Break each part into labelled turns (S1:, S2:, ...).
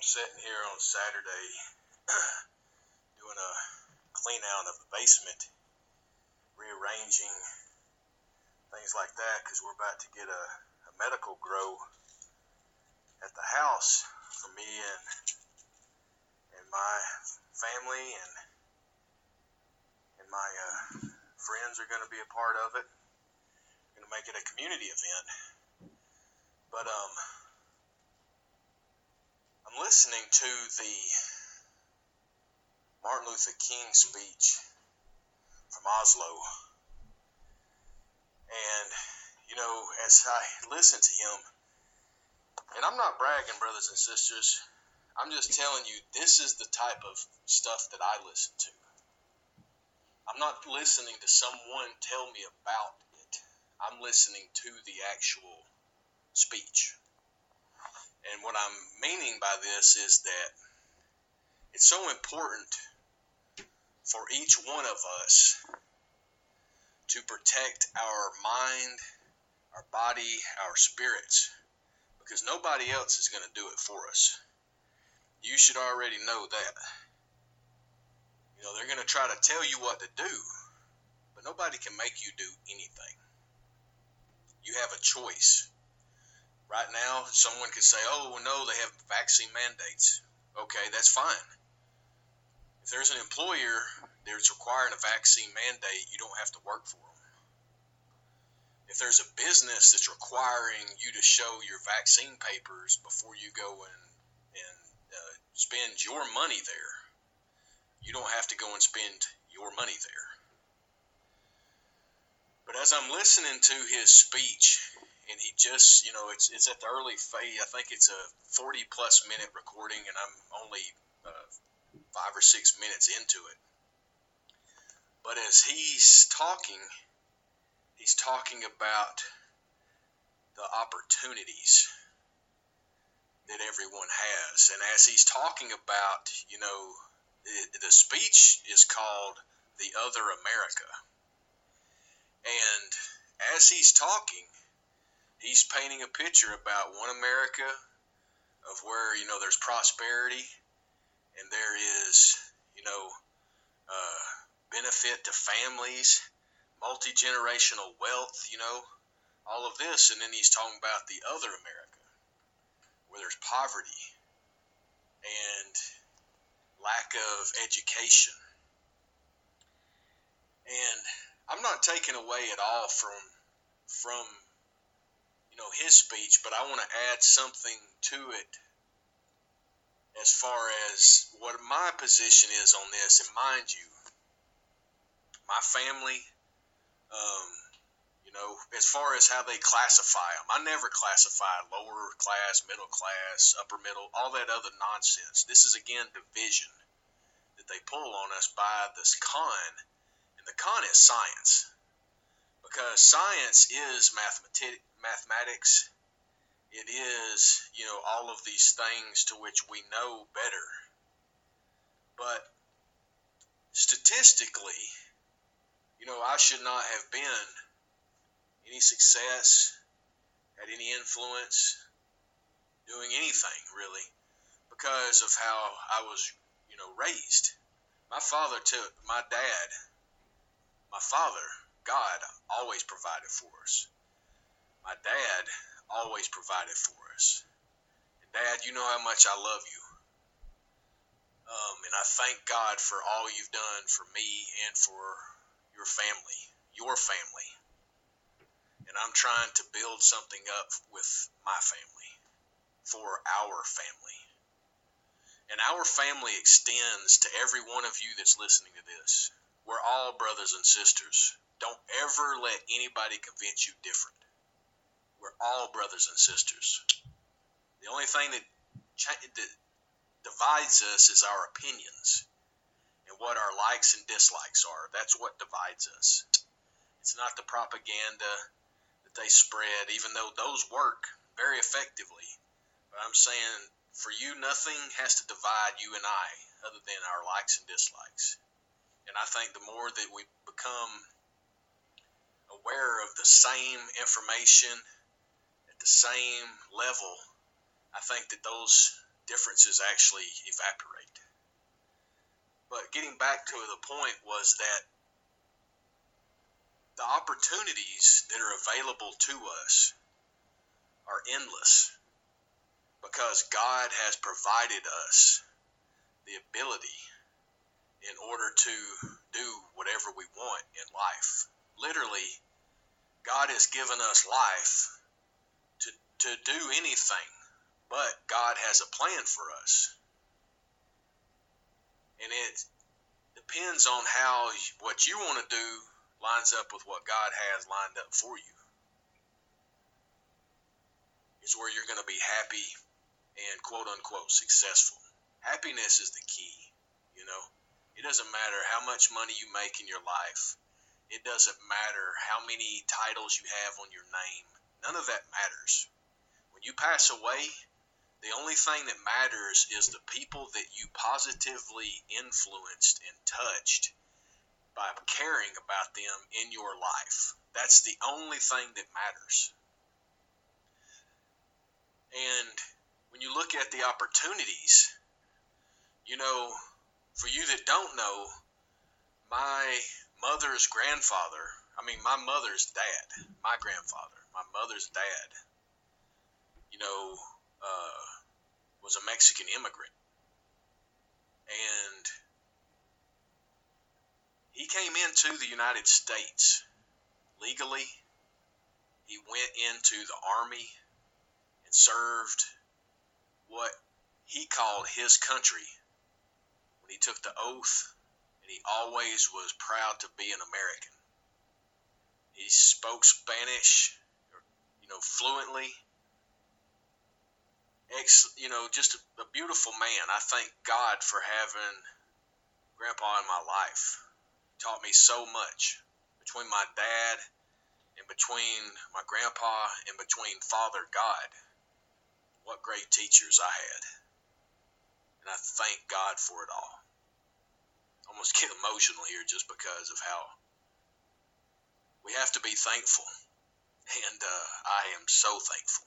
S1: I'm sitting here on Saturday doing a clean out of the basement, rearranging things like that because we're about to get a, a medical grow at the house for me and and my family and and my uh, friends are going to be a part of it. Going to make it a community event, but um I'm listening to the Martin Luther King speech from Oslo. And, you know, as I listen to him, and I'm not bragging, brothers and sisters, I'm just telling you, this is the type of stuff that I listen to. I'm not listening to someone tell me about it, I'm listening to the actual speech. And what I'm meaning by this is that it's so important for each one of us to protect our mind, our body, our spirits, because nobody else is going to do it for us. You should already know that. You know, they're going to try to tell you what to do, but nobody can make you do anything. You have a choice. Right now, someone could say, oh, no, they have vaccine mandates. Okay, that's fine. If there's an employer that's requiring a vaccine mandate, you don't have to work for them. If there's a business that's requiring you to show your vaccine papers before you go and, and uh, spend your money there, you don't have to go and spend your money there. But as I'm listening to his speech, and he just, you know, it's it's at the early phase. I think it's a 40 plus minute recording, and I'm only uh, five or six minutes into it. But as he's talking, he's talking about the opportunities that everyone has, and as he's talking about, you know, the, the speech is called "The Other America," and as he's talking he's painting a picture about one America of where you know there's prosperity and there is you know uh, benefit to families, multi generational wealth, you know, all of this, and then he's talking about the other America where there's poverty and lack of education. And I'm not taking away at all from from know his speech, but I want to add something to it as far as what my position is on this. And mind you, my family, um, you know, as far as how they classify them, I never classify lower class, middle class, upper middle, all that other nonsense. This is again division that they pull on us by this con, and the con is science because science is mathematics mathematics. It is, you know, all of these things to which we know better. But statistically, you know, I should not have been any success, had any influence, doing anything really, because of how I was, you know, raised. My father took my dad, my father, God, always provided for us my dad always provided for us. And dad, you know how much I love you. Um, and I thank God for all you've done for me and for your family, your family. And I'm trying to build something up with my family, for our family. And our family extends to every one of you that's listening to this. We're all brothers and sisters. Don't ever let anybody convince you different. We're all brothers and sisters. The only thing that, that divides us is our opinions and what our likes and dislikes are. That's what divides us. It's not the propaganda that they spread, even though those work very effectively. But I'm saying for you, nothing has to divide you and I other than our likes and dislikes. And I think the more that we become aware of the same information at the same level, I think that those differences actually evaporate. But getting back to the point was that the opportunities that are available to us are endless because God has provided us the ability in order to do whatever we want in life. Literally, God has given us life to, to do anything, but God has a plan for us. And it depends on how what you want to do lines up with what God has lined up for you. Is where you're going to be happy and quote unquote successful. Happiness is the key, you know. It doesn't matter how much money you make in your life. It doesn't matter how many titles you have on your name. None of that matters. When you pass away, the only thing that matters is the people that you positively influenced and touched by caring about them in your life. That's the only thing that matters. And when you look at the opportunities, you know, for you that don't know, my mother's grandfather, I mean, my mother's dad, my grandfather, my mother's dad, you know, uh, was a Mexican immigrant. And he came into the United States legally. He went into the army and served what he called his country when he took the oath, he always was proud to be an American. He spoke Spanish, you know, fluently. Ex, you know, just a, a beautiful man. I thank God for having Grandpa in my life taught me so much between my dad and between my grandpa and between Father God. What great teachers I had. And I thank God for it all. Almost get emotional here just because of how we have to be thankful. And uh, I am so thankful.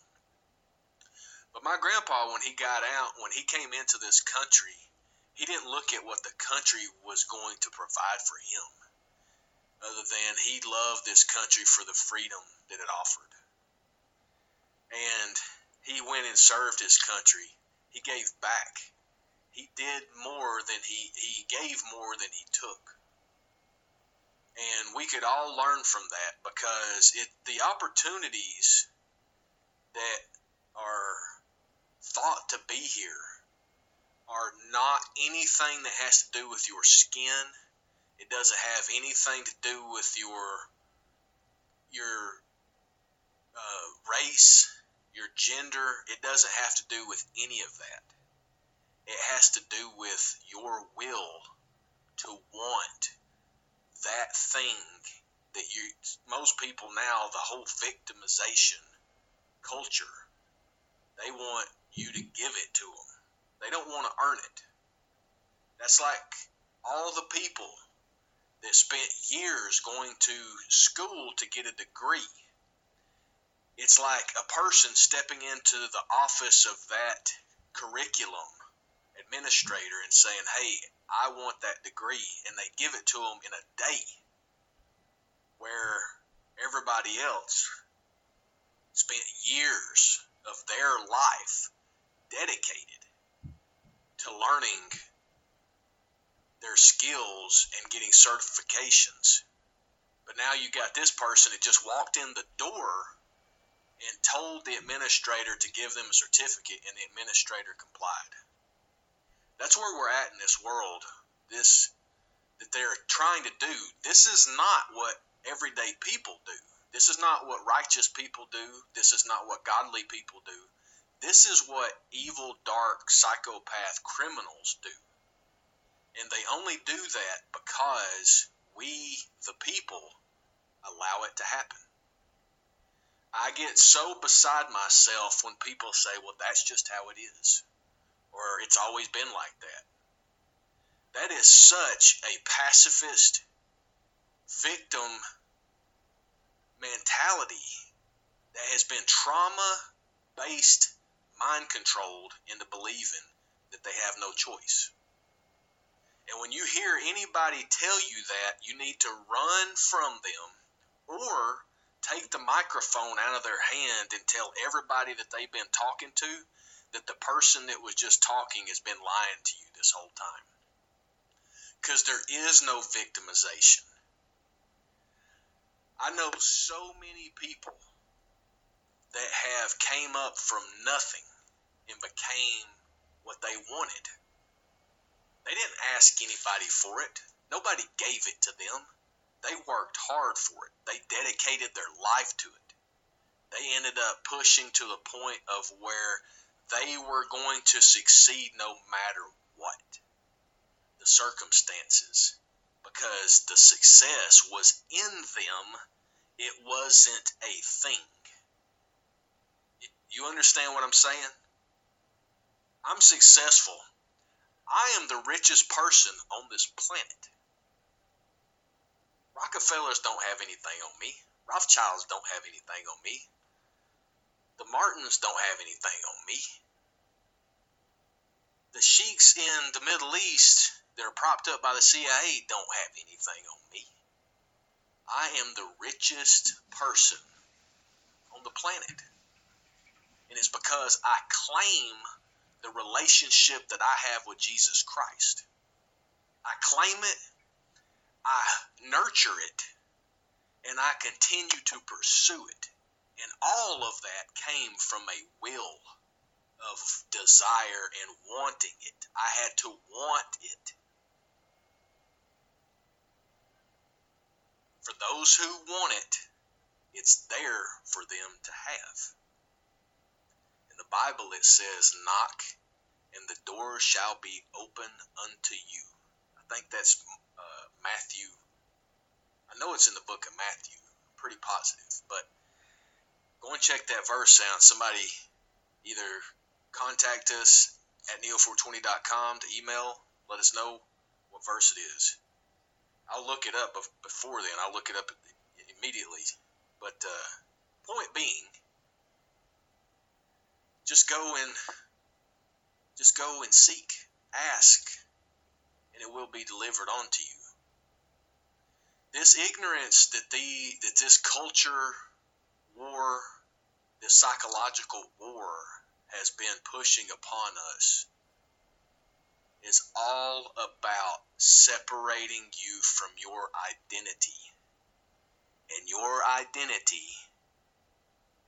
S1: But my grandpa, when he got out, when he came into this country, he didn't look at what the country was going to provide for him, other than he loved this country for the freedom that it offered. And he went and served his country. He gave back. He did more than he, he gave more than he took. And we could all learn from that because it the opportunities that are thought to be here are not anything that has to do with your skin. It doesn't have anything to do with your your uh, race, your gender. It doesn't have to do with any of that. It has to do with your will to want that thing that you. Most people now, the whole victimization culture, they want you to give it to them they don't want to earn it. That's like all the people that spent years going to school to get a degree. It's like a person stepping into the office of that curriculum administrator and saying, Hey, I want that degree. And they give it to them in a day where everybody else spent years of their life dedicated to learning their skills and getting certifications. But now you got this person that just walked in the door and told the administrator to give them a certificate, and the administrator complied. That's where we're at in this world. This that they're trying to do. This is not what everyday people do. This is not what righteous people do. This is not what godly people do. This is what evil, dark, psychopath criminals do. And they only do that because we, the people, allow it to happen. I get so beside myself when people say, well, that's just how it is, or it's always been like that. That is such a pacifist victim mentality that has been trauma based mind controlled into believing that they have no choice. And when you hear anybody tell you that, you need to run from them or take the microphone out of their hand and tell everybody that they've been talking to that the person that was just talking has been lying to you this whole time. Because there is no victimization. I know so many people that have came up from nothing and became what they wanted. They didn't ask anybody for it. Nobody gave it to them. They worked hard for it. They dedicated their life to it. They ended up pushing to the point of where they were going to succeed no matter what the circumstances because the success was in them, it wasn't a thing. You understand what I'm saying? I'm successful. I am the richest person on this planet. Rockefellers don't have anything on me. Rothschilds don't have anything on me. The Martins don't have anything on me. The sheiks in the Middle East that are propped up by the CIA don't have anything on me. I am the richest person on the planet. And it's because I claim the relationship that I have with Jesus Christ. I claim it, I nurture it, and I continue to pursue it. And all of that came from a will of desire and wanting it. I had to want it. For those who want it, it's there for them to have. In the Bible, it says, Knock, and the door shall be open unto you. I think that's uh, Matthew. I know it's in the book of Matthew. I'm Pretty positive, but go and check that verse out. Somebody either contact us at neo420.com to email, let us know what verse it is. I'll look it up before then. I'll look it up immediately. But uh, point being, just go and just go and seek, ask, and it will be delivered unto you. This ignorance that the that this culture war this psychological war has been pushing upon us is all about separating you from your identity. And your identity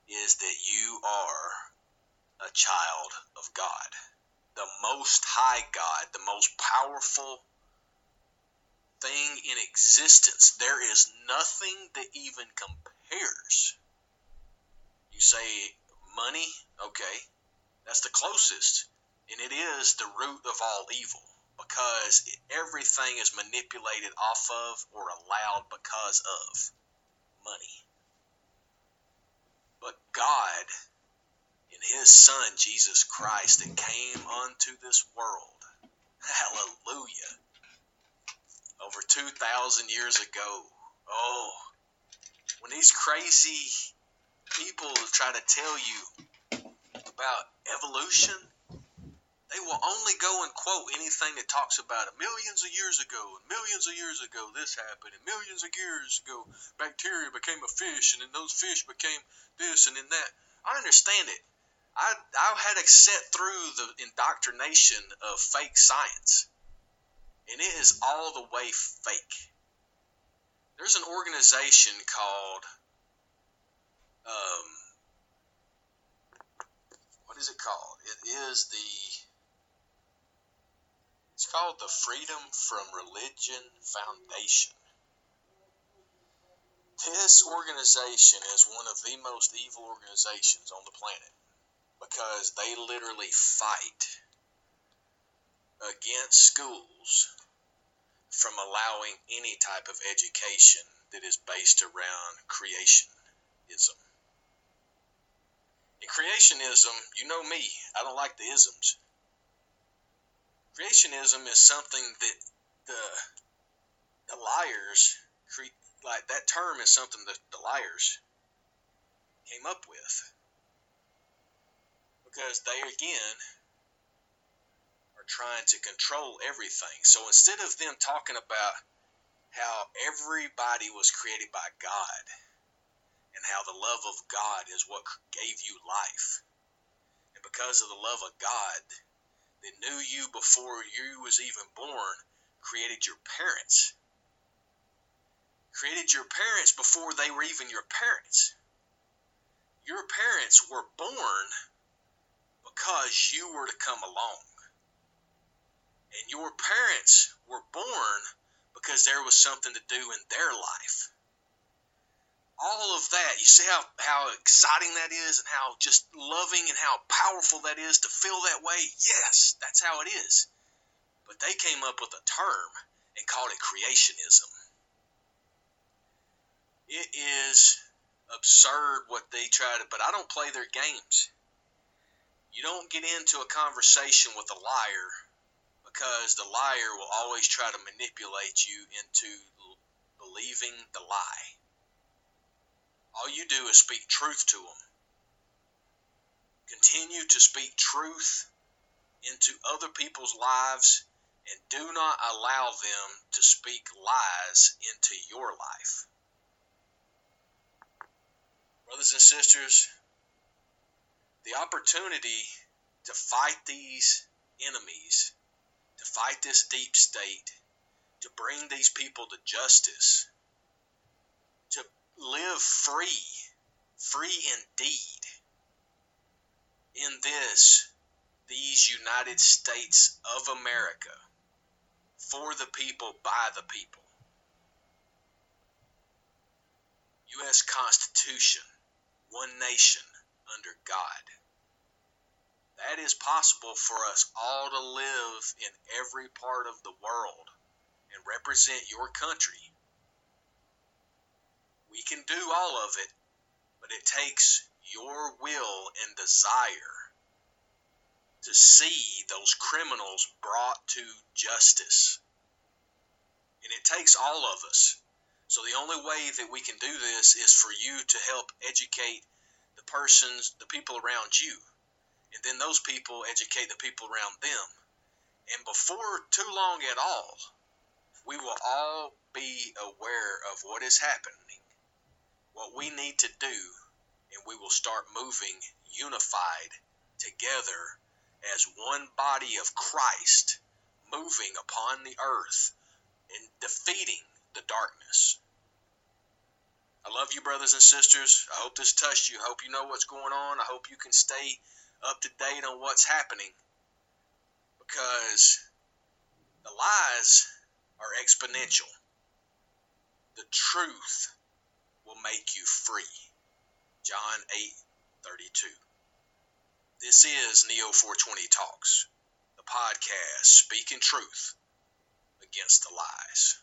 S1: is that you are a child of God, the most high God, the most powerful thing in existence. There is nothing that even compares you say money? Okay. That's the closest. And it is the root of all evil because everything is manipulated off of or allowed because of money. But God, in His Son, Jesus Christ, that came unto this world, hallelujah, over 2,000 years ago, oh, when these crazy people try to tell you about evolution, they will only go and quote anything that talks about it. Millions of years ago, and millions of years ago, this happened, and millions of years ago, bacteria became a fish, and then those fish became this, and then that. I understand it. I, I had to set through the indoctrination of fake science, and it is all the way fake. There's an organization called um, what is it called? It is the it's called the Freedom from Religion Foundation. This organization is one of the most evil organizations on the planet because they literally fight against schools from allowing any type of education that is based around creationism. In creationism, you know me, I don't like the isms. Creationism is something that the the liars create like that term is something that the liars came up with. because they again are trying to control everything. So instead of them talking about how everybody was created by God and how the love of God is what gave you life, and because of the love of God that knew you before you was even born, created your parents. Created your parents before they were even your parents. Your parents were born because you were to come along. And your parents were born because there was something to do in their life. All of that, you see how, how exciting that is and how just loving and how powerful that is to feel that way? Yes, that's how it is. But they came up with a term and called it creationism. It is absurd what they try to, but I don't play their games. You don't get into a conversation with a liar because the liar will always try to manipulate you into believing the lie. All you do is speak truth to them. Continue to speak truth into other people's lives and do not allow them to speak lies into your life. Brothers and sisters, the opportunity to fight these enemies, to fight this deep state, to bring these people to justice, to live free, free indeed, in this, these United States of America, for the people, by the people. U.S. Constitution, one nation, under God. That is possible for us all to live in every part of the world and represent your country. We can do all of it, but it takes your will and desire to see those criminals brought to justice. And it takes all of us. So the only way that we can do this is for you to help educate the persons, the people around you. And then those people educate the people around them. And before too long at all, we will all be aware of what is happening, what we need to do, and we will start moving unified together as one body of Christ moving upon the earth and defeating the darkness. I love you, brothers and sisters. I hope this touched you. I hope you know what's going on. I hope you can stay up to date on what's happening because the lies are exponential. The truth will make you free. John 8 32. This is Neo 420 Talks, the podcast speaking truth against the lies.